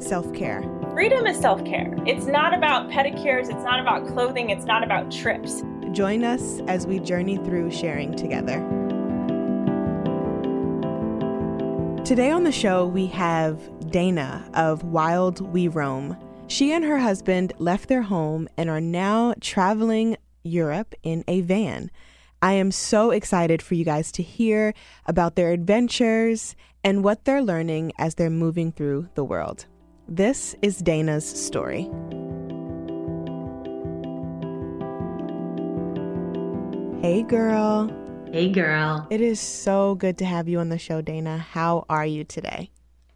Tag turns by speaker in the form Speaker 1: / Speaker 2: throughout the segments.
Speaker 1: self care.
Speaker 2: Freedom is self care. It's not about pedicures, it's not about clothing, it's not about trips.
Speaker 1: Join us as we journey through sharing together. Today on the show, we have Dana of Wild We Roam. She and her husband left their home and are now traveling Europe in a van. I am so excited for you guys to hear about their adventures and what they're learning as they're moving through the world. This is Dana's story. Hey, girl.
Speaker 3: Hey, girl.
Speaker 1: It is so good to have you on the show, Dana. How are you today?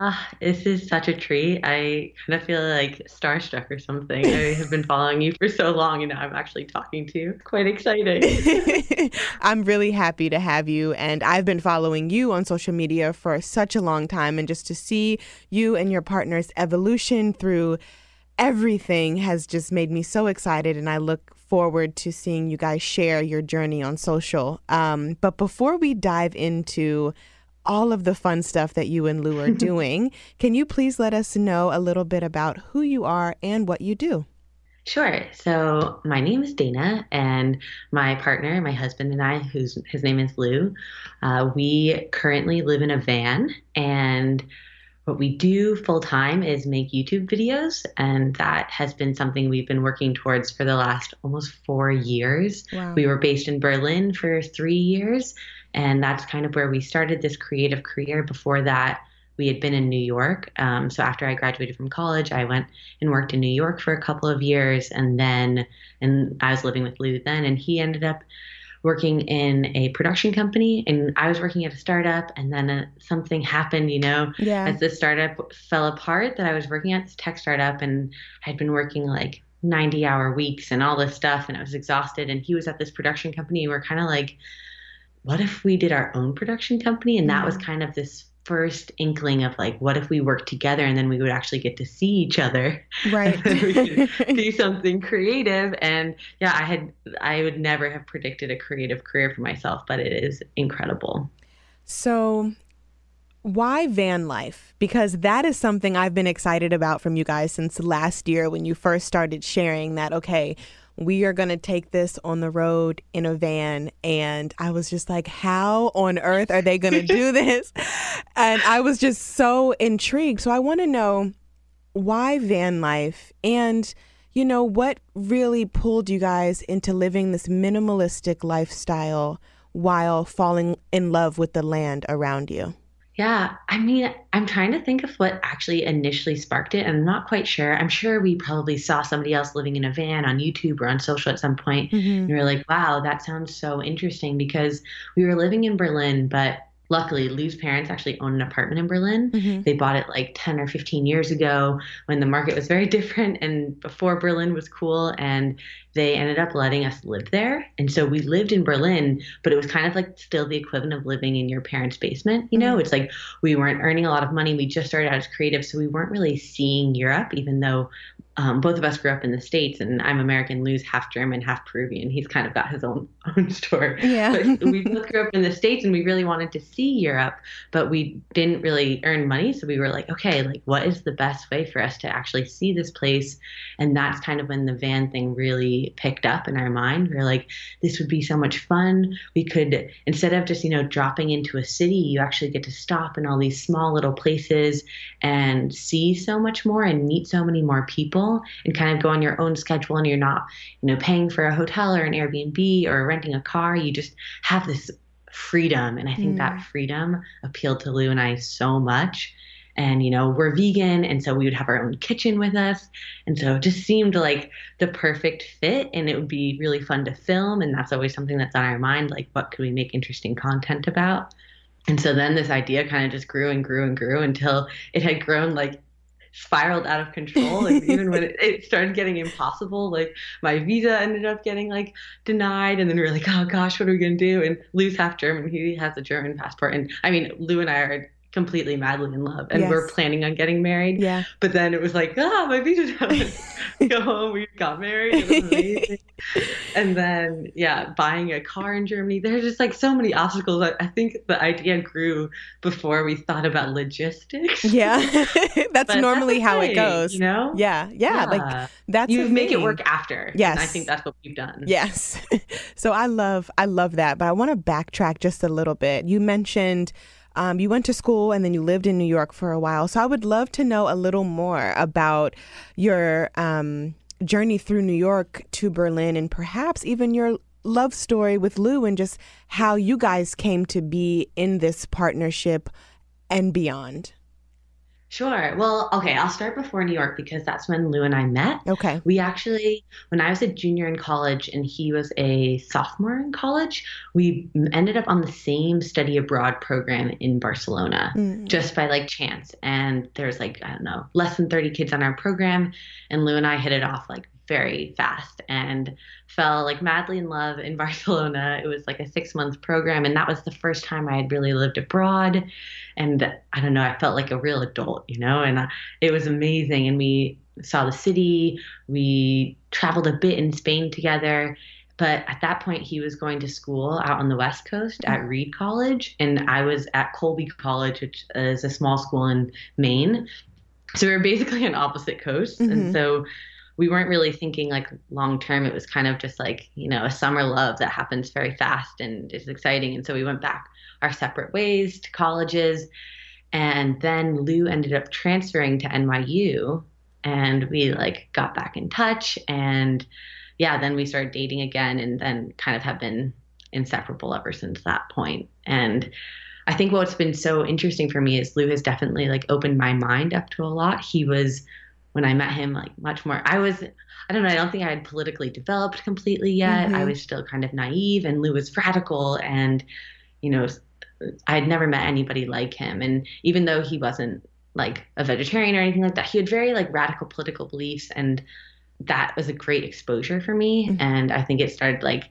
Speaker 3: Ah, this is such a treat. I kind of feel like starstruck or something. I have been following you for so long, and now I'm actually talking to you. Quite exciting.
Speaker 1: I'm really happy to have you, and I've been following you on social media for such a long time, and just to see you and your partner's evolution through everything has just made me so excited, and I look forward to seeing you guys share your journey on social. Um, but before we dive into all of the fun stuff that you and Lou are doing, can you please let us know a little bit about who you are and what you do?
Speaker 3: Sure. So my name is Dana, and my partner, my husband, and I, whose his name is Lou, uh, we currently live in a van, and what we do full time is make YouTube videos, and that has been something we've been working towards for the last almost four years.
Speaker 1: Wow.
Speaker 3: We were based in Berlin for three years, and that's kind of where we started this creative career. Before that, we had been in New York. Um, so after I graduated from college, I went and worked in New York for a couple of years, and then and I was living with Lou then, and he ended up working in a production company, and I was working at a startup, and then uh, something happened, you know,
Speaker 1: yeah.
Speaker 3: as the startup fell apart that I was working at this tech startup. And I'd been working like 90 hour weeks and all this stuff. And I was exhausted. And he was at this production company. And we're kind of like what if we did our own production company? And that was mm-hmm. kind of this first inkling of like what if we worked together and then we would actually get to see each other?
Speaker 1: Right.
Speaker 3: and then we could do something creative. And yeah I had I would never have predicted a creative career for myself but it is incredible.
Speaker 1: So, why van life? Because that is something I've been excited about from you guys since last year when you first started sharing that, okay, we are going to take this on the road in a van. And I was just like, how on earth are they going to do this? And I was just so intrigued. So, I want to know why van life and you know what really pulled you guys into living this minimalistic lifestyle while falling in love with the land around you
Speaker 3: Yeah, I mean, I'm trying to think of what actually initially sparked it. and I'm not quite sure. I'm sure we probably saw somebody else living in a van on YouTube or on social at some point, and mm-hmm. we were like, wow, that sounds so interesting because we were living in Berlin, but luckily, Lou's parents actually own an apartment in Berlin.
Speaker 1: Mhm.
Speaker 3: They bought it like 10 or 15 years ago when the market was very different and before Berlin was cool. And they ended up letting us live there. And so we lived in Berlin, but it was kind of like still the equivalent of living in your parents' basement. You know, it's like we weren't earning a lot of money. We just started out as creative. So we weren't really seeing Europe, even though um, both of us grew up in the States and I'm American, Lou's half German, half Peruvian. He's kind of got his own, own story.
Speaker 1: Yeah.
Speaker 3: But we both grew up in the States and we really wanted to see Europe, but we didn't really earn money. So we were like, okay, like what is the best way for us to actually see this place? And that's kind of when the van thing really picked up in our mind. We are like, this would be so much fun. We could, instead of just, you know, dropping into a city, you actually get to stop in all these small little places and see so much more and meet so many more people and kind of go on your own schedule and you're not, you know, paying for a hotel or an Airbnb or renting a car. You just have this freedom. And I think
Speaker 1: Mm.
Speaker 3: that freedom appealed to Lou and I so much. And, you know, we're vegan. And so we would have our own kitchen with us. And so it just seemed like the perfect fit. And it would be really fun to film. And that's always something that's on our mind. Like, what could we make interesting content about? And so then this idea kind of just grew and grew and grew until it had grown like spiraled out of control. And even when it, it, started getting impossible, like my visa ended up getting like denied. And then we were like, oh gosh, what are we going to do? And Lou's half German. He has a German passport. And I mean, Lou and I are completely madly in love and yes. we're planning on getting married.
Speaker 1: Yeah.
Speaker 3: But then it was like, ah, my visa go home. We got married. It was amazing. and then yeah, buying a car in Germany. There's just like so many obstacles. I, I think the idea grew before we thought about logistics.
Speaker 1: Yeah. that's normally that's how it goes.
Speaker 3: You know?
Speaker 1: Yeah. Yeah. yeah. Like that's
Speaker 3: you make it work after.
Speaker 1: Yes.
Speaker 3: I think that's what we've done.
Speaker 1: Yes. so I love I love that. But I want to backtrack just a little bit. You mentioned um, you went to school and then you lived in New York for a while. So I would love to know a little more about your um, journey through New York to Berlin and perhaps even your love story with Lou and just how you guys came to be in this partnership and beyond.
Speaker 3: Sure. Well, okay, I'll start before New York because that's when Lou and I met.
Speaker 1: Okay.
Speaker 3: We actually, when I was a junior in college and he was a sophomore in college, we ended up on the same study abroad program in Barcelona mm. just by like chance. And there's like, I don't know, less than 30 kids on our program. And Lou and I hit it off like very fast and fell like madly in love in Barcelona. It was like a six month program, and that was the first time I had really lived abroad. And I don't know, I felt like a real adult, you know, and uh, it was amazing. And we saw the city, we traveled a bit in Spain together. But at that point, he was going to school out on the West Coast at Reed College, and I was at Colby College, which is a small school in Maine. So we were basically on opposite coasts. Mm-hmm. And so we weren't really thinking like long term. It was kind of just like, you know, a summer love that happens very fast and is exciting. And so we went back our separate ways to colleges. And then Lou ended up transferring to NYU and we like got back in touch and yeah, then we started dating again and then kind of have been inseparable ever since that point. And I think what's been so interesting for me is Lou has definitely like opened my mind up to a lot. He was when I met him, like much more. I was, I don't know, I don't think I had politically developed completely yet. Mm-hmm. I was still kind of naive, and Lou was radical, and you know, I had never met anybody like him. And even though he wasn't like a vegetarian or anything like that, he had very like radical political beliefs, and that was a great exposure for me. Mm-hmm. And I think it started like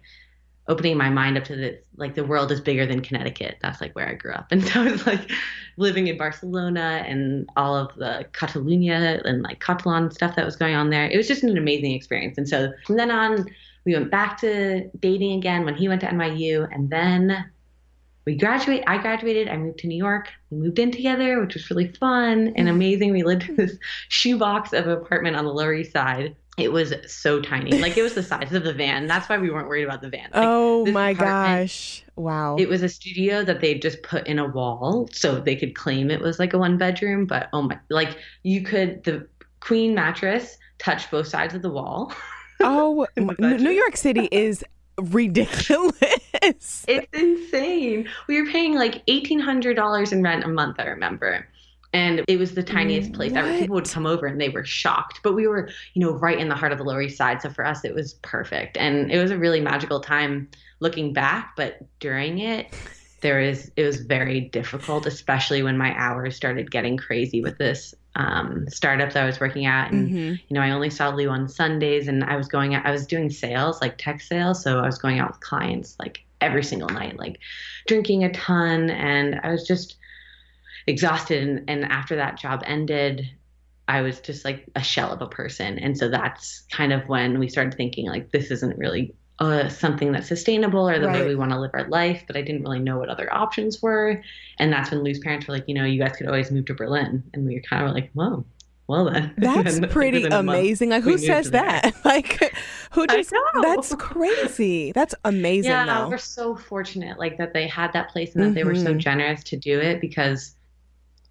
Speaker 3: opening my mind up to this like the world is bigger than Connecticut. That's like where I grew up. And so it's like living in Barcelona and all of the Catalunya and like Catalan stuff that was going on there. It was just an amazing experience. And so from then on, we went back to dating again when he went to NYU and then we graduate I graduated, I moved to New York. We moved in together, which was really fun and mm-hmm. amazing. We lived in this shoebox of an apartment on the Lower East Side it was so tiny. Like it was the size of the van. That's why we weren't worried about the van. Like,
Speaker 1: oh my gosh. Wow.
Speaker 3: It was a studio that they just put in a wall so they could claim it was like a one bedroom, but oh my like you could the queen mattress touch both sides of the wall.
Speaker 1: Oh, New York City is ridiculous.
Speaker 3: It's insane. We were paying like $1800 in rent a month, I remember and it was the tiniest place what? ever. People would come over and they were shocked. But we were, you know, right in the heart of the Lower East Side, so for us it was perfect, and it was a really magical time looking back. But during it, there is it was very difficult, especially when my hours started getting crazy with this um, startup that I was working at, and mm-hmm. you know, I only saw Lou on Sundays, and I was going out, I was doing sales, like tech sales, so I was going out with clients like every single night, like drinking a ton, and I was just exhausted and, and after that job ended i was just like a shell of a person and so that's kind of when we started thinking like this isn't really uh, something that's sustainable or the right. way we want to live our life but i didn't really know what other options were and that's when lou's parents were like you know you guys could always move to berlin and we were kind of like whoa well then
Speaker 1: that's pretty amazing like who says that like who just that's crazy that's amazing
Speaker 3: yeah
Speaker 1: though.
Speaker 3: we're so fortunate like that they had that place and that mm-hmm. they were so mm-hmm. generous to do it because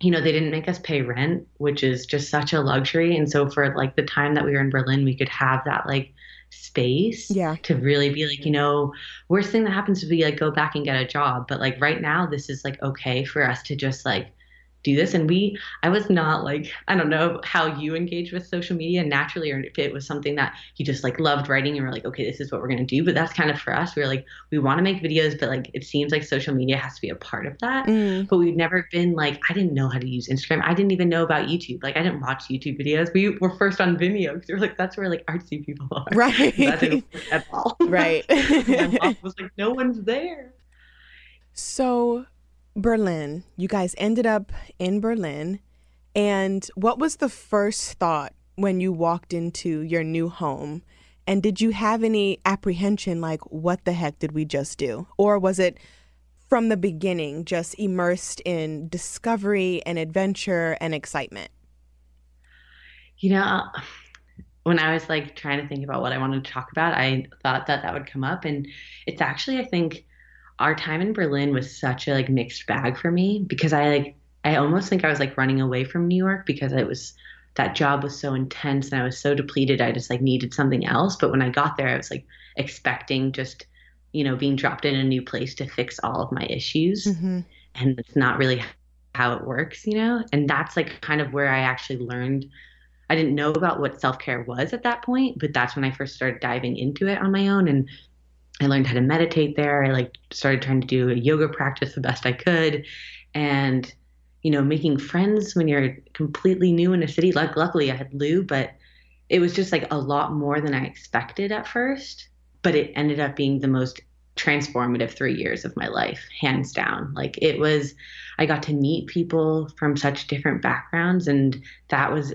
Speaker 3: you know, they didn't make us pay rent, which is just such a luxury. And so for like the time that we were in Berlin, we could have that like space
Speaker 1: yeah.
Speaker 3: to really be like, you know, worst thing that happens to be like go back and get a job. But like right now, this is like okay for us to just like do this. And we i was not like i don't know how you engage with social media naturally or if it was something that you just like loved writing and we're like okay this is what we're going to do. But that's kind of for us we're like we want to make videos but like it seems like social media has to be a part of that. Mm. but we've never been like i didn't know how to use instagram. I didn't even know about youtube. Like i didn't watch youtube videos. We were first on vimeo because we are like that's where like artsy people are.
Speaker 1: Right.
Speaker 3: That didn't at all.
Speaker 1: Right.
Speaker 3: My was like no one's there.
Speaker 1: So Berlin. You guys ended up in Berlin. And what was the first thought when you walked into your new home? And did you have any apprehension like, what the heck did we just do? Or was it from the beginning just immersed in discovery and adventure and excitement?
Speaker 3: You know, when I was like trying to think about what I wanted to talk about, I thought that that would come up. And it's actually, I think, our time in Berlin was such a like mixed bag for me because I like I almost think I was like running away from New York because it was that job was so intense and I was so depleted I just like needed something else. But when I got there I was like expecting just you know being dropped in a new place to fix all of my issues. Mm-hmm. and it's not really how it works you know? And that's like kind of where I actually learned I didn't know about what self-care was at that point but that's when I first started diving into it on my own. And I learned how to meditate there. I like started trying to do a yoga practice the best I could, and you know, making friends when you're completely new in a city. Like, luckily, I had Lou, but it was just like a lot more than I expected at first. But it ended up being the most transformative three years of my life, hands down. Like, it was, I got to meet people from such different backgrounds, and that was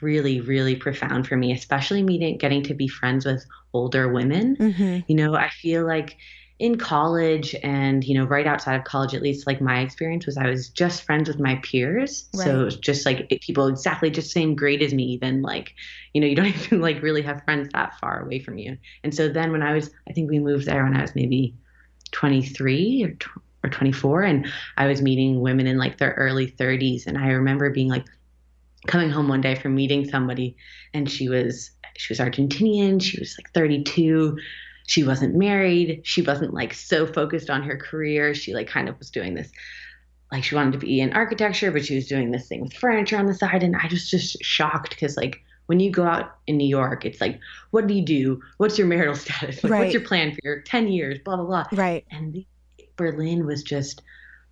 Speaker 3: really, really profound for me, especially meeting, getting to be friends with older women. Mm-hmm. You know, I feel like in college and, you know, right outside of college, at least like my experience was I was just friends with my peers. Right. So it was just like people exactly just same grade as me, even like, you know, you don't even like really have friends that far away from you. And so then when I was, I think we moved there when I was maybe 23 or, or 24 and I was meeting women in like their early 30s. And I remember being like, coming home one day from meeting somebody and she was she was Argentinian, she was like 32. She wasn't married. She wasn't like so focused on her career. She like kind of was doing this like she wanted to be in architecture, but she was doing this thing with furniture on the side and I was just shocked cuz like when you go out in New York, it's like, what do you do? What's your marital status? Like, right. What's your plan for your 10 years? Blah, blah, blah.
Speaker 1: Right.
Speaker 3: And Berlin was just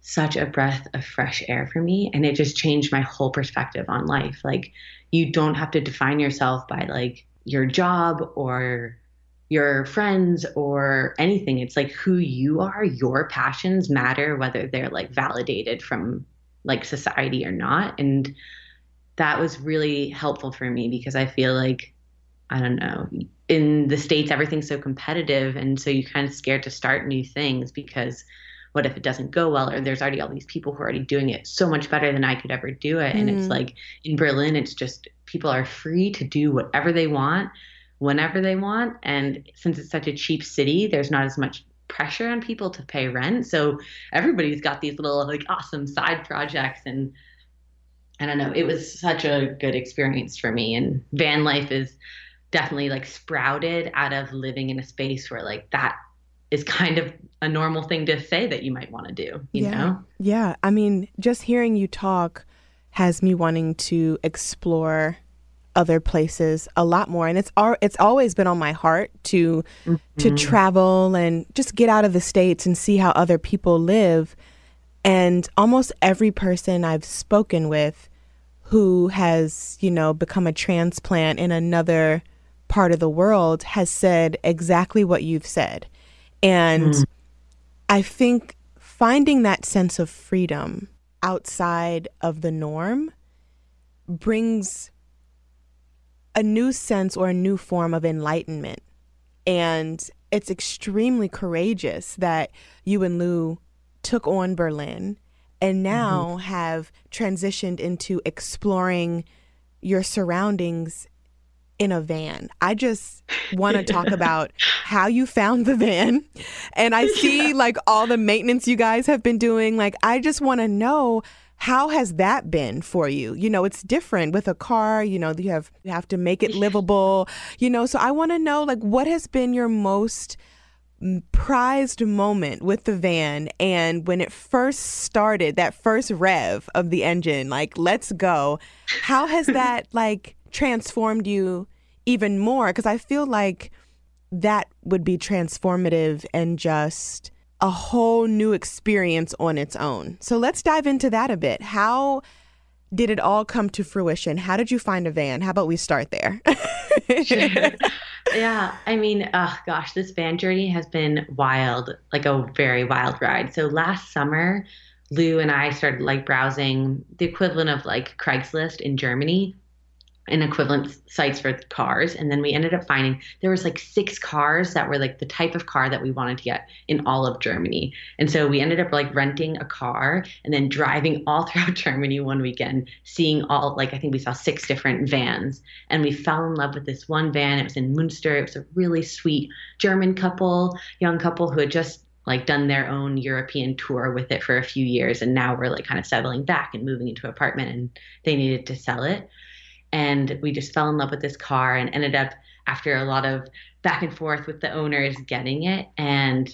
Speaker 3: such a breath of fresh air for me and it just changed my whole perspective on life. Like you don't have to define yourself by like your job or your friends or anything. It's like who you are. Your passions matter whether they're like validated from like society or not. And that was really helpful for me because i feel like i don't know in the states everything's so competitive and so you're kind of scared to start new things because what if it doesn't go well? Or there's already all these people who are already doing it so much better than i could ever do it. Mm. and it's mm-hmm. like in berlin it's just people are free to do whatever they want whenever they want. And since it's such a cheap city there's not as much pressure on people to pay rent. So everybody's got these little like awesome side projects. And i don't know it was such a good experience for me. And van life is definitely like sprouted out of living in a space where like that is kind of a normal thing to say that you might want to do, you
Speaker 1: yeah.
Speaker 3: know?
Speaker 1: Yeah. I mean, just hearing you talk has me wanting to explore other places a lot more and it's al- it's always been on my heart to mm-hmm. to travel and just get out of the states and see how other people live and almost every person I've spoken with who has, you know, become a transplant in another part of the world has said exactly what you've said and mm. I think finding that sense of freedom outside of the norm brings a new sense or a new form of enlightenment. And it's extremely courageous that you and Lou took on Berlin and now mm-hmm. have transitioned into exploring your surroundings in a van. I just want to talk about how you found the van. And I see yeah. like all the maintenance you guys have been doing. Like, I just want to know how has that been for you? You know, it's different with a car, you know, you have you have to make it livable, you know. So I want to know like what has been your most prized moment with the van and when it first started that first rev of the engine like let's go how has that like transformed you even more because i feel like that would be transformative and just a whole new experience on its own. So let's dive into that a bit. How did it all come to fruition? How did you find a van? How about we start there?
Speaker 3: Yeah, I mean, oh gosh, this van journey has been wild, like a very wild ride. So last summer, Lou and I started like browsing the equivalent of like Craigslist in Germany and equivalent sites for cars. And then we ended up finding there was like six cars that were like the type of car that we wanted to get in all of germany. And so we ended up like renting a car and then driving all throughout germany one weekend seeing all like i think we saw six different vans. And we fell in love with this one van. It was in munster it was a really sweet german couple young couple who had just like done their own European tour with it for a few years. And now we're like kind of settling back and moving into an apartment and they needed to sell it and we just fell in love with this car and ended up after a lot of back and forth with the owners getting it. And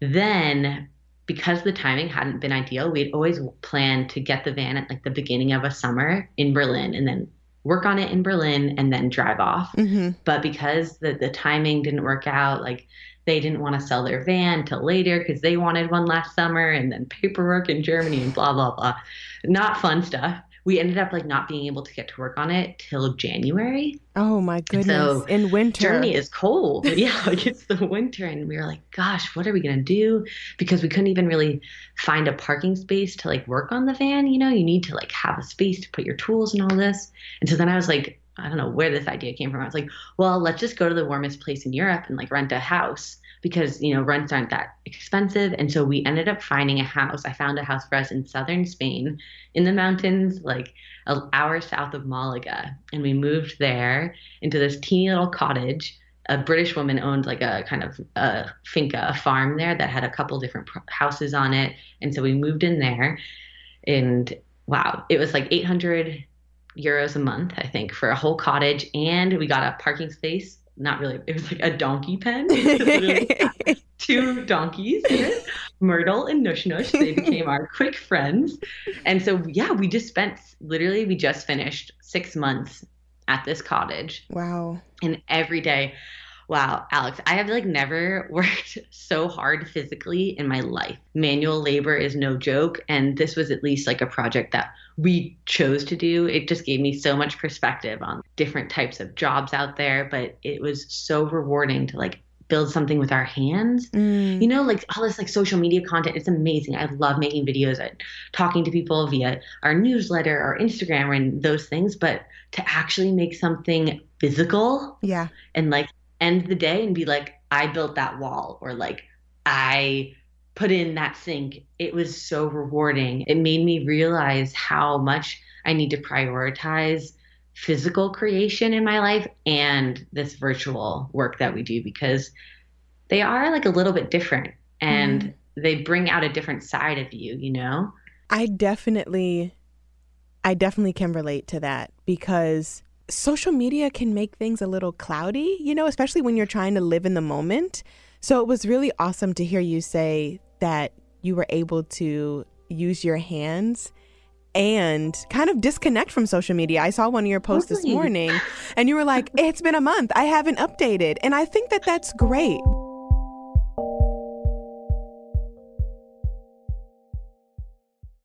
Speaker 3: then because the timing hadn't been ideal we'd always planned to get the van at like the beginning of a summer in berlin and then work on it in berlin and then drive off. Mm-hmm. but because the, the timing didn't work out like they didn't want to sell their van till later because they wanted one last summer and then paperwork in germany and blah blah blah. Not fun stuff we ended up like not being able to get to work on it till January.
Speaker 1: Oh my goodness! So in winter,
Speaker 3: Germany is cold. yeah, like it's the winter, and we were like, "Gosh, what are we gonna do?" Because we couldn't even really find a parking space to like work on the van. You know, you need to like have a space to put your tools and all this. And so then I was like, I don't know where this idea came from. I was like, well, let's just go to the warmest place in Europe and like rent a house because you know rents aren't that expensive. And so we ended up finding a house. I found a house for us in southern spain in the mountains like an hour south of malaga and we moved there into this teeny little cottage. A british woman owned like a kind of a finca a farm there that had a couple different houses on it. And so we moved in there. And wow it was like 800 euros a month i think for a whole cottage. And we got a parking space not really. It was like a donkey pen. two donkeys Myrtle and Nush Nush. They became our quick friends. And so, yeah, we just spent literally, we just finished six months at this cottage.
Speaker 1: Wow.
Speaker 3: And every day, wow, Alex, I have like never worked so hard physically in my life. Manual labor is no joke. And this was at least like a project that we chose to do. It just gave me so much perspective on different types of jobs out there. But it was so rewarding to like build something with our hands. Mm. You know, like all this like social media content, it's amazing. I love making videos and talking to people via our newsletter or Instagram and those things, but to actually make something physical
Speaker 1: yeah
Speaker 3: and like end the day and be like, I built that wall or like I put in that sink. It was so rewarding. It made me realize how much I need to prioritize physical creation in my life and this virtual work that we do because they are like a little bit different and mm. they bring out a different side of you, you know?
Speaker 1: I definitely I definitely can relate to that because social media can make things a little cloudy, you know, especially when you're trying to live in the moment. So it was really awesome to hear you say that you were able to use your hands and kind of disconnect from social media. I saw one of your posts this morning and you were like, it's been a month. I haven't updated. And I think that that's great.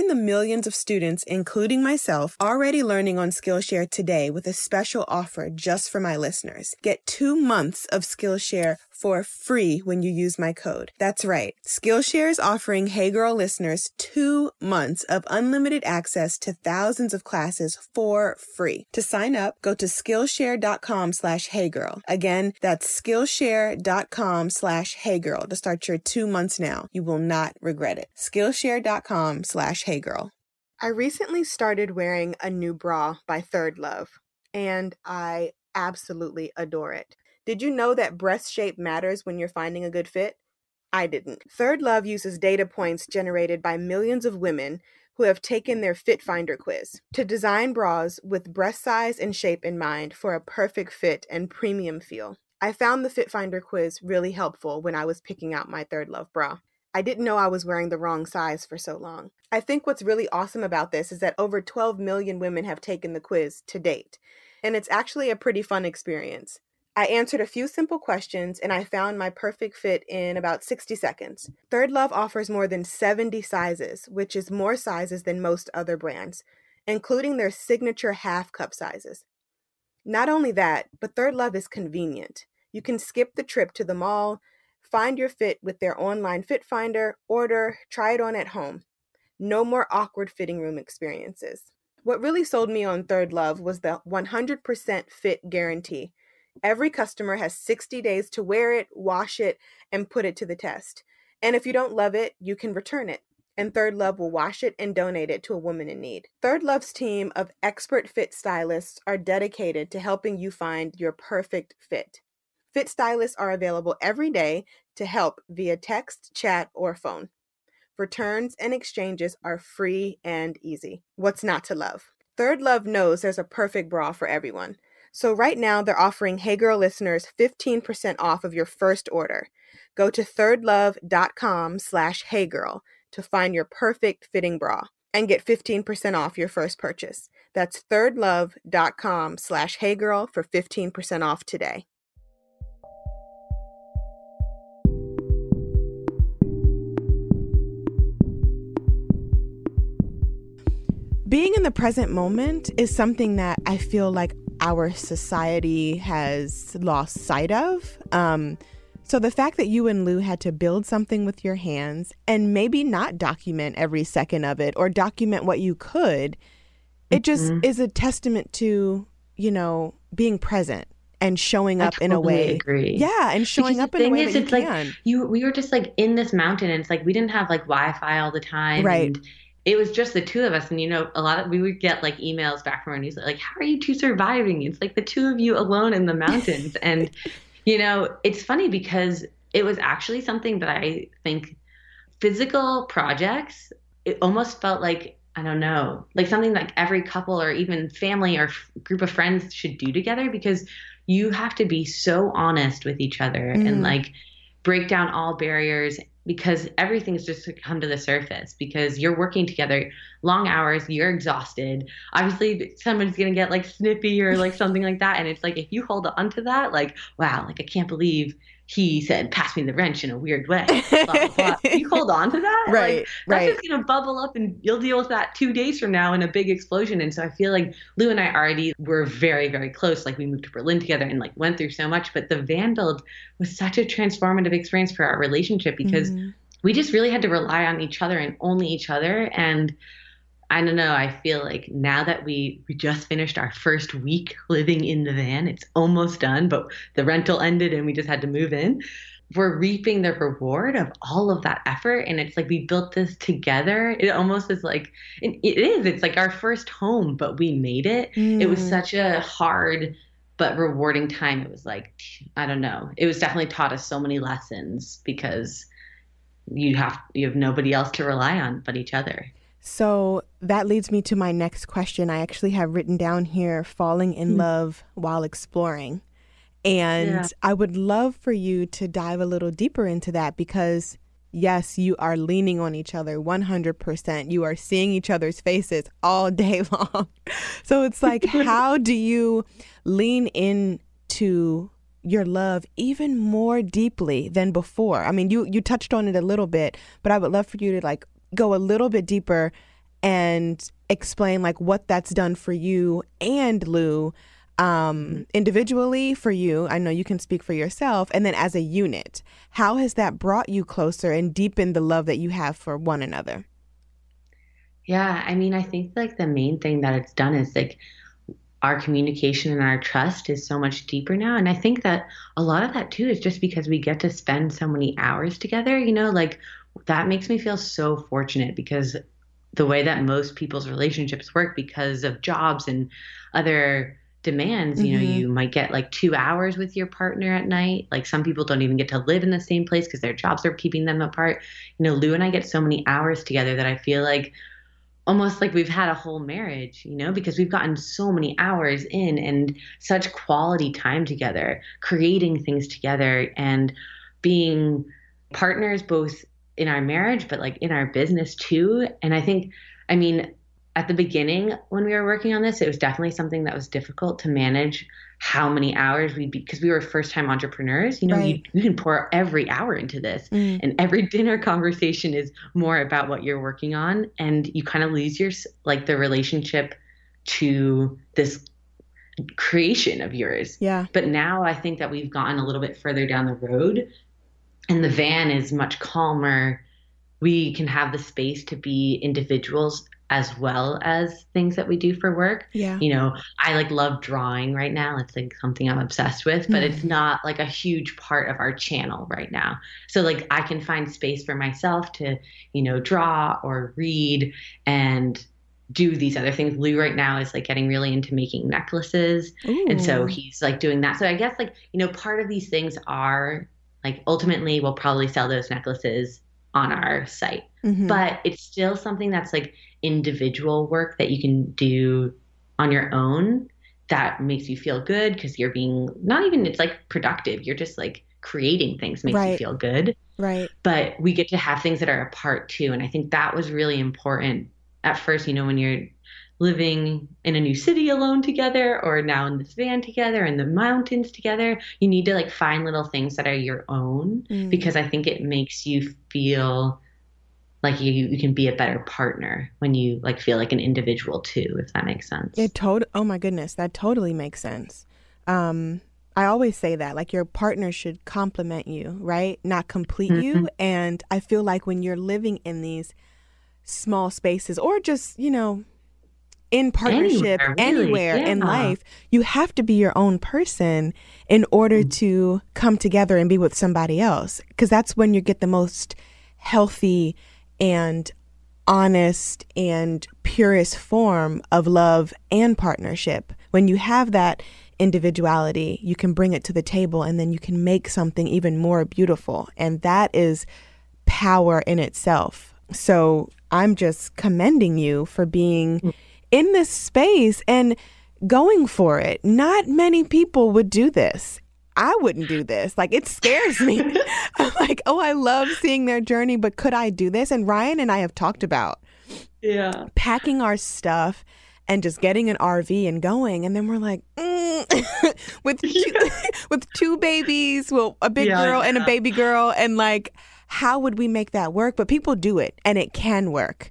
Speaker 1: the millions of students, including myself, already learning on Skillshare today with a special offer just for my listeners. Get two months of Skillshare for free when you use my code. That's right. Skillshare is offering Hey Girl listeners two months of unlimited access to thousands of classes for free. To sign up, go to Skillshare.com slash Hey Girl. Again, that's Skillshare.com slash Hey Girl to start your two months now. You will not regret it. Skillshare.com slash Hey Girl. I recently started wearing a new bra by Third Love, and I absolutely adore it. Did you know that breast shape matters when you're finding a good fit? I didn't. Third Love uses data points generated by millions of women who have taken their Fit Finder quiz to design bras with breast size and shape in mind for a perfect fit and premium feel. I found the Fit Finder quiz really helpful when I was picking out my Third Love bra. I didn't know I was wearing the wrong size for so long. I think what's really awesome about this is that over 12 million women have taken the quiz to date, and it's actually a pretty fun experience. I answered a few simple questions and I found my perfect fit in about 60 seconds. Third Love offers more than 70 sizes, which is more sizes than most other brands, including their signature half cup sizes. Not only that, but Third Love is convenient. You can skip the trip to the mall, find your fit with their online fit finder, order, try it on at home. No more awkward fitting room experiences. What really sold me on Third Love was the 100% fit guarantee Every customer has 60 days to wear it, wash it, and put it to the test. And if you don't love it, you can return it. And Third Love will wash it and donate it to a woman in need. Third Love's team of expert fit stylists are dedicated to helping you find your perfect fit. Fit stylists are available every day to help via text, chat, or phone. Returns and exchanges are free and easy. What's not to love? Third Love knows there's a perfect bra for everyone. So right now they're offering Hey Girl listeners 15% off of your first order. Go to thirdlove.com slash heygirl to find your perfect fitting bra and get 15% off your first purchase. That's thirdlove.com slash heygirl for 15% off today. Being in the present moment is something that I feel like our society has lost sight of. Um, so the fact that you and Lou had to build something with your hands and maybe not document every second of it or document what you could, it just mm-hmm. is a testament to, you know, being present and showing up
Speaker 3: totally
Speaker 1: in a way.
Speaker 3: Agree.
Speaker 1: Yeah, and showing up in a way
Speaker 3: is,
Speaker 1: that
Speaker 3: it's
Speaker 1: you
Speaker 3: like. You we were just like in this mountain and it's like we didn't have like Wi-Fi all the time.
Speaker 1: Right.
Speaker 3: And it was just the two of us and you know a lot of we would get like emails back from our news like how are you two surviving it's like the two of you alone in the mountains and you know it's funny because it was actually something that i think physical projects it almost felt like i don't know like something like every couple or even family or f- group of friends should do together because you have to be so honest with each other mm. and like break down all barriers because everything's just to come to the surface because you're working together long hours you're exhausted. Obviously someone's gonna get like snippy or like something like that. And it's like if you hold on to that like wow like i can't believe he said pass me the wrench in a weird way. Blah, blah, blah. you hold on to that?
Speaker 1: Right
Speaker 3: like,
Speaker 1: right
Speaker 3: that's just gonna bubble up and you'll deal with that two days from now in a big explosion. And so i feel like lou and i already were very very close. Like we moved to berlin together and like went through so much. But the van build was such a transformative experience for our relationship because mm-hmm. we just really had to rely on each other and only each other. And I don't know. I feel like now that we we just finished our first week living in the van, it's almost done, but the rental ended and we just had to move in. We're reaping the reward of all of that effort, and it's like we built this together. It almost is like it, is. It's like our first home, but we made it. Mm. It was mm. such a hard but rewarding time. It was like I don't know. It was definitely taught us so many lessons because you have you have nobody else to rely on but each other.
Speaker 1: So that leads me to my next question. I actually have written down here falling in hmm. love while exploring. And
Speaker 3: Yeah.
Speaker 1: I would love for you to dive a little deeper into that because, yes, you are leaning on each other 100%. You are seeing each other's faces all day long. So it's like, how do you lean into your love even more deeply than before? I mean, you, you touched on it a little bit, but I would love for you to like go a little bit deeper and explain like what that's done for you and Lou um, individually for you. I know you can speak for yourself, and then as a unit, how has that brought you closer and deepened the love that you have for one another?
Speaker 3: Yeah, I mean, I think like the main thing that it's done is like our communication and our trust is so much deeper now. And I think that a lot of that too is just because we get to spend so many hours together, you know, like that makes me feel so fortunate because the way that most people's relationships work because of jobs and other demands, you know,
Speaker 1: Mhm.
Speaker 3: you might get like two hours with your partner at night. Like some people don't even get to live in the same place because their jobs are keeping them apart. You know, Lou and I get so many hours together that I feel like almost like we've had a whole marriage, you know, because we've gotten so many hours in and such quality time together, creating things together and being partners both in our marriage, but like in our business too. And I think, I mean, at the beginning when we were working on this, it was definitely something that was difficult to manage how many hours we'd be because we were first time entrepreneurs. You know,
Speaker 1: Right.
Speaker 3: you, you can pour every hour into this
Speaker 1: Mm.
Speaker 3: and every dinner conversation is more about what you're working on and you kind of lose your like the relationship to this creation of yours
Speaker 1: Yeah.
Speaker 3: but now i think that we've gotten a little bit further down the road and the van is much calmer. We can have the space to be individuals as well as things that we do for work.
Speaker 1: Yeah.
Speaker 3: you know i like love drawing right now. It's like something i'm obsessed with but it's mm. not like a huge part of our channel right now. So like i can find space for myself to you know draw or read and do these other things. Lou right now is like getting really into making necklaces. And so he's like doing that. So i guess like you know part of these things are like ultimately we'll probably sell those necklaces on our site.
Speaker 1: Mhm.
Speaker 3: but it's still something that's like individual work that you can do on your own that makes you feel good because you're being not even it's like productive. You're just like creating things makes you feel good.
Speaker 1: Right.
Speaker 3: but we get to have things that are apart too. And i think that was really important at first you know when you're living in a new city alone together or now in this van together in the mountains together you need to like find little things that are your own
Speaker 1: Mm.
Speaker 3: because I think it makes you feel like you, you can be a better partner when you like feel like an individual too, if that makes sense.
Speaker 1: It tot oh my goodness, that totally makes sense. Um I always say that like your partner should complement you, right? Not complete you. And I feel like when you're living in these small spaces or just, you know, in partnership
Speaker 3: Anywhere,
Speaker 1: anywhere,
Speaker 3: really,
Speaker 1: in life, you have to be your own person in order mm. to come together and be with somebody else because that's when you get the most healthy and honest and purest form of love and partnership. When you have that individuality, you can bring it to the table and then you can make something even more beautiful. And that is power in itself. So I'm just commending you for being mm. In this space and going for it. Not many people would do this. I wouldn't do this. Like it scares me. I'm like, oh, I love seeing their journey, but could I do this? And Ryan and I have talked about
Speaker 3: yeah.
Speaker 1: packing our stuff and just getting an RV and going. And then we're like, mm, with two, with two babies, well, a big
Speaker 3: Yeah,
Speaker 1: girl and a baby girl, and like, how would we make that work? But people do it, and it can work.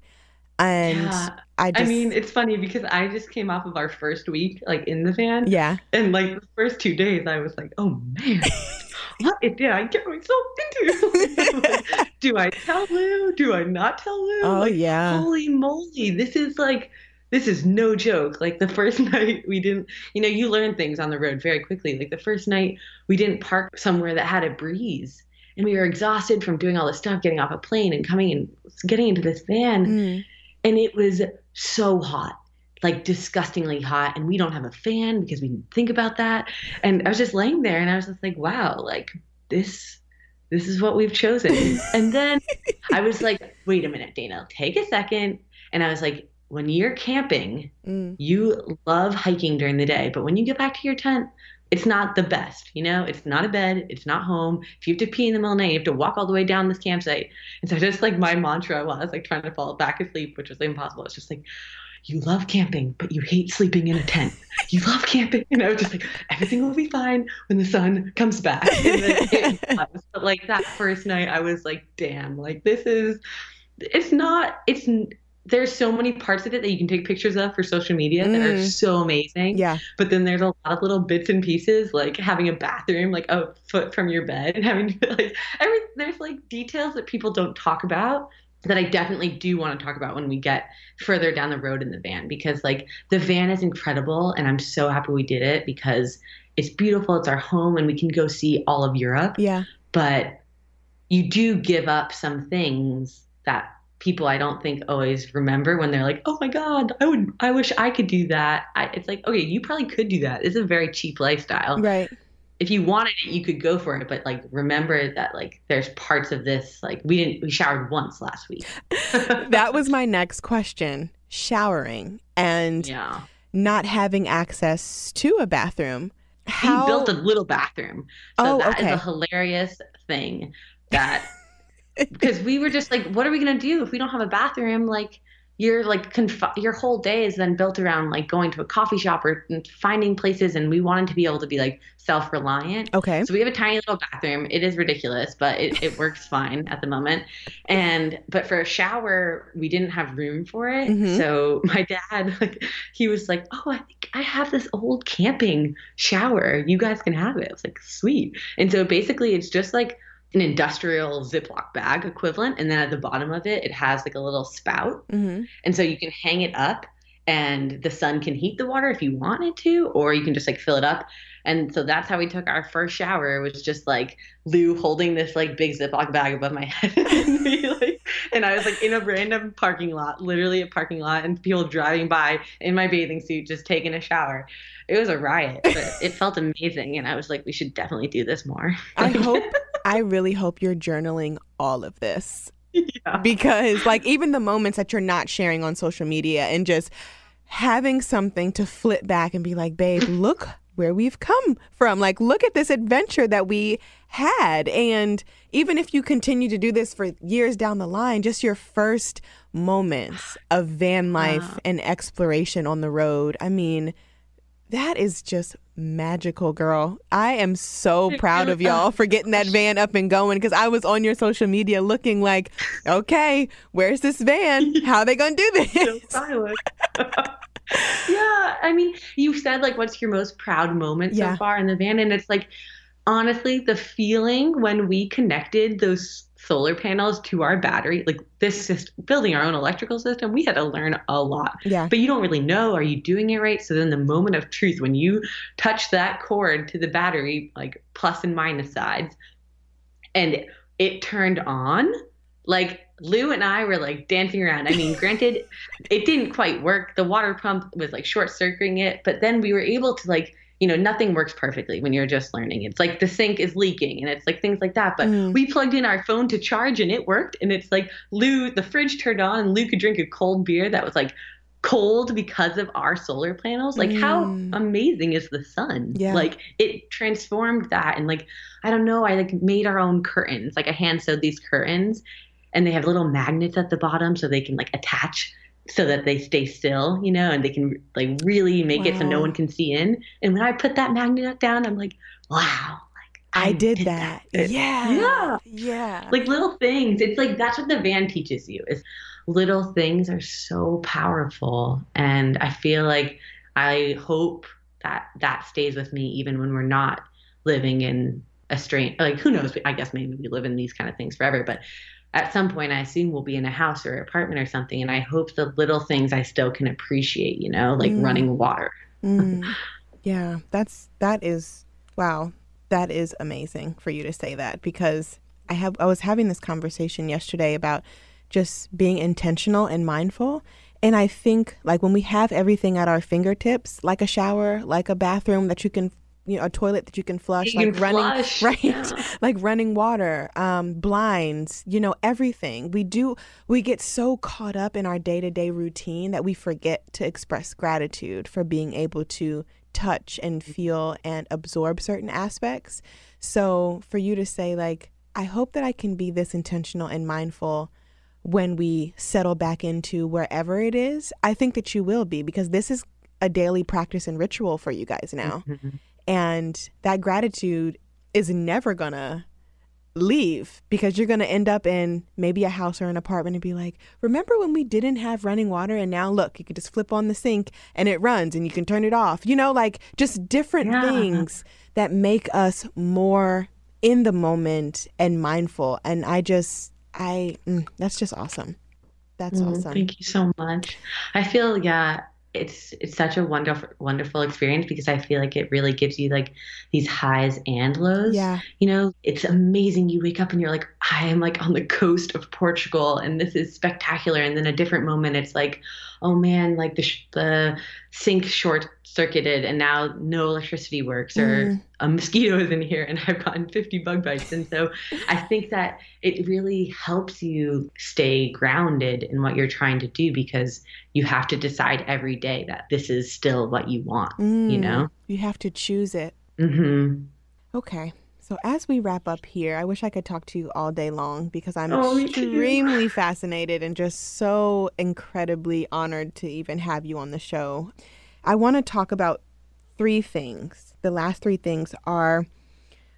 Speaker 1: And
Speaker 3: Yeah.
Speaker 1: I
Speaker 3: I mean, it's funny because I just came off of our first week, like in the van.
Speaker 1: yeah,
Speaker 3: And like the first two days, I was like, oh man, what did I get myself into? Like, do I tell Lou? Do I not tell Lou?
Speaker 1: oh
Speaker 3: Like,
Speaker 1: yeah,
Speaker 3: holy moly this is like this is no joke like the first night we didn't you know you learn things on the road very quickly like the first night we didn't park somewhere that had a breeze and we were exhausted from doing all this stuff getting off a plane and coming and getting into this van
Speaker 1: Mm.
Speaker 3: And it was so hot like disgustingly hot. And we don't have a fan because we didn't think about that. And i was just laying there and i was just like wow like this this is what we've chosen. And then i was like wait a minute dana take a second. And I was like, when you're camping, mm. you love hiking during the day, but when you get back to your tent, it's not the best, you know? It's not a bed, it's not home. If you have to pee in the middle of the night, you have to walk all the way down this campsite. And so just like my mantra while I was like trying to fall back asleep, which was impossible, it's just like, you love camping, but you hate sleeping in a tent. You love camping. And I was just like, everything will be fine when the sun comes back. but like that first night, I was like, damn, like this is, it's not, it's, there's so many parts of it that you can take pictures of for social media mm. that are mm. so amazing.
Speaker 1: Yeah.
Speaker 3: But then there's a lot of little bits and pieces, like having a bathroom like a foot from your bed and having to like every there's like details that people don't talk about that I definitely do want to talk about when we get further down the road in the van because like the van is incredible and I'm so happy we did it because it's beautiful, it's our home and we can go see all of Europe.
Speaker 1: Yeah.
Speaker 3: But you do give up some things that people I don't think always remember when they're like, "Oh my God, I would, I wish I could do that." I, it's like, okay, you probably could do that. It's a very cheap lifestyle,
Speaker 1: right?
Speaker 3: If you wanted it, you could go for it. But like, remember that like there's parts of this like we didn't we showered once last week.
Speaker 1: that was my next question: showering and
Speaker 3: yeah.
Speaker 1: not having access to a bathroom.
Speaker 3: How... He built a little bathroom. So oh, that okay. is a hilarious thing that because we were just like, what are we gonna do if we don't have a bathroom? Like, you're like conf- your whole day is then built around like going to a coffee shop or finding places, and we wanted to be able to be like self-reliant.
Speaker 1: Okay.
Speaker 3: So we have a tiny little bathroom. It is ridiculous, but it, it works fine at the moment. And but for a shower, we didn't have room for it. Mm-hmm. So my dad, like, he was like, "Oh, I think I have this old camping shower. You guys can have it." I was like, "Sweet." And so basically, it's just like an industrial Ziploc bag equivalent. And then at the bottom of it, it has like a little spout. Mm-hmm. And so you can hang it up and the sun can heat the water if you want it to, or you can just like fill it up. And so that's how we took our first shower. It was just like Lou holding this like big Ziploc bag above my head. and, like, and I was like in a random parking lot, literally a parking lot, and people driving by in my bathing suit just taking a shower. It was a riot, but it felt amazing. And I was like, we should definitely do this more.
Speaker 1: I hope I really hope you're journaling all of this. Yeah. Because, like, even the moments that you're not sharing on social media and just having something to flip back and be like, babe, look where we've come from. Like, look at this adventure that we had. And even if you continue to do this for years down the line, just your first moments of van life uh. and exploration on the road. I mean, that is just magical, girl. I am so proud of y'all for getting that van up and going because I was on your social media looking like, okay, where's this van? How are they going to do this? So silent.
Speaker 3: yeah. I mean, you said, like, what's your most proud moment yeah. so far in the van? And it's like, honestly, the feeling when we connected those solar panels to our battery like this system building our own electrical system we had to learn a lot
Speaker 1: yeah
Speaker 3: but you don't really know are you doing it right so then the moment of truth when you touch that cord to the battery like plus and minus sides and it turned on like Lou and I were like dancing around. I mean, granted, it didn't quite work. The water pump was like short circuiting it, but then we were able to like you know, nothing works perfectly when you're just learning. It's like the sink is leaking and it's like things like that. But mm. we plugged in our phone to charge and it worked. And it's like Lou, the fridge turned on and Lou could drink a cold beer that was like cold because of our solar panels. Like, mm. how amazing is the sun?
Speaker 1: Yeah.
Speaker 3: Like, it transformed that. And like, I don't know, I like made our own curtains. Like, I hand sewed these curtains and they have little magnets at the bottom so they can like attach so that they stay still, you know, and they can like really make wow. it so no one can see in. And when I put that magnet down, I'm like, wow, like
Speaker 1: I, I did, did, that. that. Yeah.
Speaker 3: Yeah.
Speaker 1: Yeah.
Speaker 3: Like little things. It's like that's what the van teaches you is little things are so powerful. And I feel like I hope that that stays with me even when we're not living in a strange like who knows i guess maybe we live in these kind of things forever but at some point I assume we'll be in a house or apartment or something. And I hope the little things I still can appreciate, you know, like mm. running water.
Speaker 1: mm. Yeah, that's that is wow. That is amazing for you to say that because I have I was having this conversation yesterday about just being intentional and mindful. And I think like when we have everything at our fingertips, like a shower, like a bathroom that you can you know a toilet that you can flush,
Speaker 3: You
Speaker 1: like
Speaker 3: can
Speaker 1: running
Speaker 3: flush,
Speaker 1: right,
Speaker 3: yeah.
Speaker 1: like running water, um, blinds, you know everything. We do we get so caught up in our day to day routine that we forget to express gratitude for being able to touch and feel and absorb certain aspects. So for you to say like, I hope that I can be this intentional and mindful when we settle back into wherever it is, I think that you will be because this is a daily practice and ritual for you guys now. And that gratitude is never gonna leave because you're gonna end up in maybe a house or an apartment and be like, remember when we didn't have running water and now look, you can just flip on the sink and it runs and you can turn it off. You know, like just different
Speaker 3: Yeah.
Speaker 1: things that make us more in the moment and mindful. And I just, I, mm, that's just awesome. That's
Speaker 3: Mm,
Speaker 1: awesome.
Speaker 3: Thank you so much. I feel yeah, it's it's such a wonderful wonderful experience because I feel like it really gives you like these highs and lows.
Speaker 1: Yeah.
Speaker 3: You know, it's amazing. You wake up and you're like, I am like on the coast of Portugal and this is spectacular. And then a different moment, it's like, oh man, like the sh- the sink short circuited and now no electricity works or
Speaker 1: Mm.
Speaker 3: a mosquito is in here and I've gotten 50 bug bites. And so I think that it really helps you stay grounded in what you're trying to do because you have to decide every day that this is still what you want, you
Speaker 1: Mm,
Speaker 3: know?
Speaker 1: You have to choose it.
Speaker 3: hmm
Speaker 1: Okay. So as we wrap up here, I wish I could talk to you all day long because I'm
Speaker 3: Oh,
Speaker 1: extremely fascinated and just so incredibly honored to even have you on the show. I want to talk about three things. The last three things are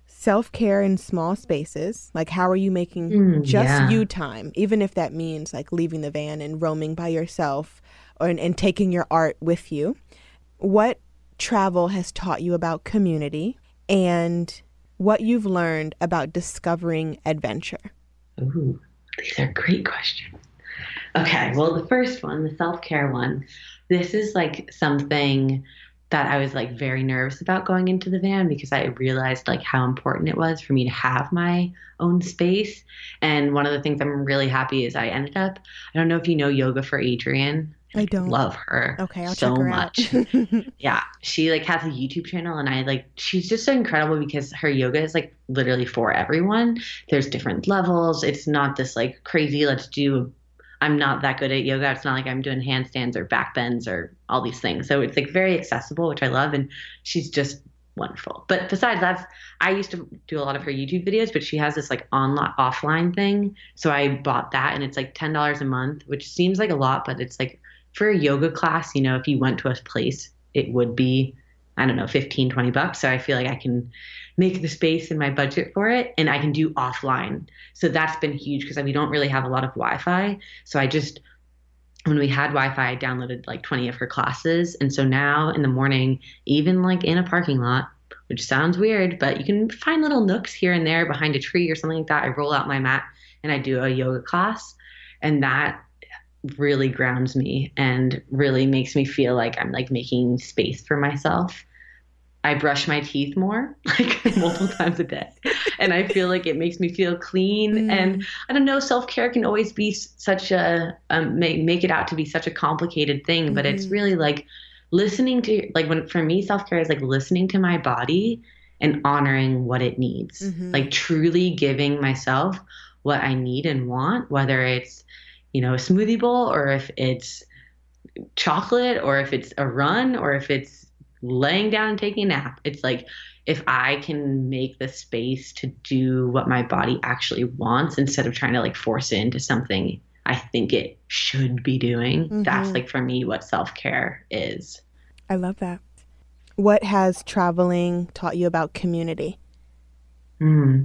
Speaker 1: self-care in small spaces, like how are you making
Speaker 3: Mm,
Speaker 1: just
Speaker 3: yeah.
Speaker 1: you time, even if that means like leaving the van and roaming by yourself or and, and taking your art with you. What travel has taught you about community and what you've learned about discovering adventure.
Speaker 3: Ooh, these are great questions. Okay, well, the first one, the self care one, this is like something that I was like very nervous about going into the van because I realized like how important it was for me to have my own space. And one of the things I'm really happy is I ended up, I don't know if you know Yoga for Adriene.
Speaker 1: I don't.
Speaker 3: love her
Speaker 1: Okay, I'll
Speaker 3: so
Speaker 1: check her
Speaker 3: much. yeah she like has a youtube channel and i like she's just so incredible because her yoga is like literally for everyone. There's different levels. It's not this like crazy let's do i'm not that good at yoga. It's not like i'm doing handstands or back bends or all these things. So it's like very accessible which i love and she's just wonderful. But besides that i used to do a lot of her youtube videos but she has this like online offline thing. So i bought that and it's like $10 a month which seems like a lot but it's like for a yoga class, you know, if you went to a place, it would be, I don't know, 15, 20 bucks. So I feel like I can make the space in my budget for it and I can do offline. So that's been huge because we don't really have a lot of Wi Fi. So I just, when we had Wi Fi, I downloaded like 20 of her classes. And so now in the morning, even like in a parking lot, which sounds weird, but you can find little nooks here and there behind a tree or something like that. I roll out my mat and I do a yoga class. And that really grounds me and really makes me feel like I'm like making space for myself. I brush my teeth more, like multiple times a day. And I feel like it makes me feel clean.
Speaker 1: Mm.
Speaker 3: And I don't know, self care can always be such a, um, make, make it out to be such a complicated thing, but it's
Speaker 1: Mhm.
Speaker 3: really like listening to, like, when for me, self care is like listening to my body and honoring what it needs,
Speaker 1: Mhm.
Speaker 3: like truly giving myself what I need and want, whether it's, you know, a smoothie bowl or if it's chocolate or if it's a run or if it's laying down and taking a nap. It's like if I can make the space to do what my body actually wants instead of trying to like force it into something I think it should be doing, that's
Speaker 1: Mhm.
Speaker 3: like for me what self care is.
Speaker 1: I love that. What has traveling taught you about community?
Speaker 3: Hmm.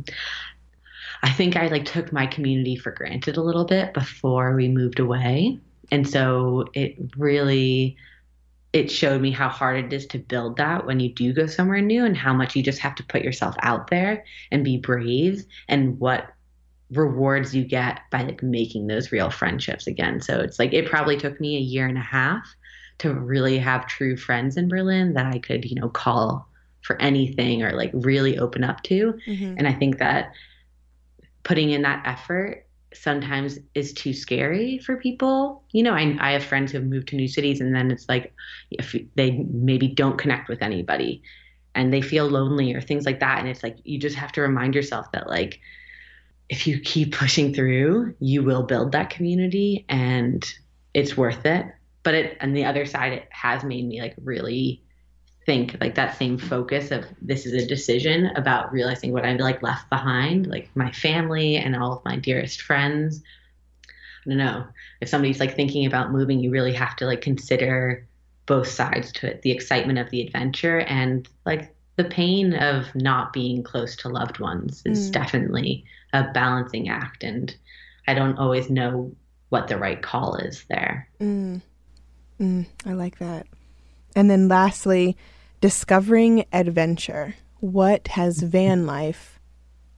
Speaker 3: I think I like took my community for granted a little bit before we moved away. And so it really it showed me how hard it is to build that when you do go somewhere new and how much you just have to put yourself out there and be brave and what rewards you get by like making those real friendships again. So it's like it probably took me a year and a half to really have true friends in Berlin that I could, you know, call for anything or like really open up to.
Speaker 1: Mhm.
Speaker 3: And I think that putting in that effort sometimes is too scary for people. You know, I, I have friends who have moved to new cities and then it's like if they maybe don't connect with anybody. and they feel lonely or things like that. And it's like you just have to remind yourself that like if you keep pushing through, you will build that community and it's worth it. But it on the other side, it has made me like really think like that same focus of this is a decision about realizing what I'm like left behind, like my family and all of my dearest friends. I don't know. If somebody's like thinking about moving, you really have to like consider both sides to it the excitement of the adventure and like the pain of not being close to loved ones is mm. definitely a balancing act. And I don't always know what the right call is there.
Speaker 1: Mm. Mm, I like that. And then lastly, discovering adventure. What has van life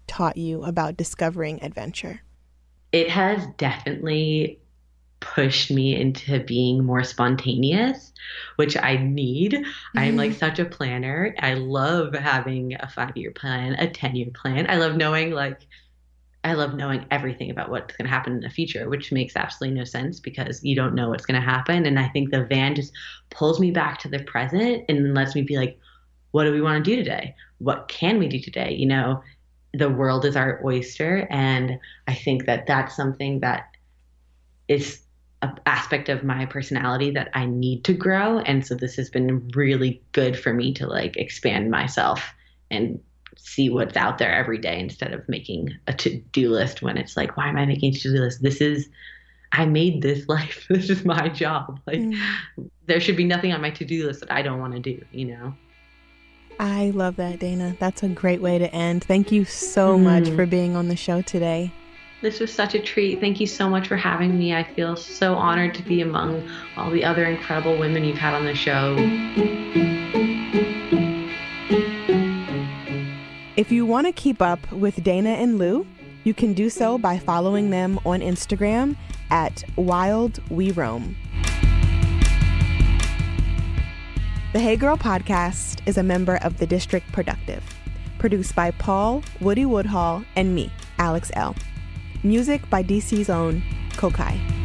Speaker 1: taught you about discovering adventure?
Speaker 3: It has definitely pushed me into being more spontaneous, which I need. Mm-hmm. I'm like such a planner. I love having a five year plan, a 10 year plan. I love knowing like I love knowing everything about what's going to happen in the future, which makes absolutely no sense because you don't know what's going to happen. And I think the van just pulls me back to the present and lets me be like, what do we want to do today? What can we do today? You know, the world is our oyster. And I think that that's something that is an aspect of my personality that I need to grow. And so this has been really good for me to like expand myself and see what's out there every day instead of making a to-do list when it's like why am i making a to-do list this is i made this life this is my job like mm. there should be nothing on my to-do list that i don't want to do you know
Speaker 1: i love that dana that's a great way to end thank you so mm. much for being on the show today
Speaker 3: this was such a treat. Thank you so much for having me. I feel so honored to be among all the other incredible women you've had on the show.
Speaker 1: If you want to keep up with Dana and Lou, you can do so by following them on Instagram at Wild We Roam. The Hey Girl podcast is a member of the District Productive, produced by Paul Woody Woodhall and me, Alex Elle. Music by DC's own Kokayi.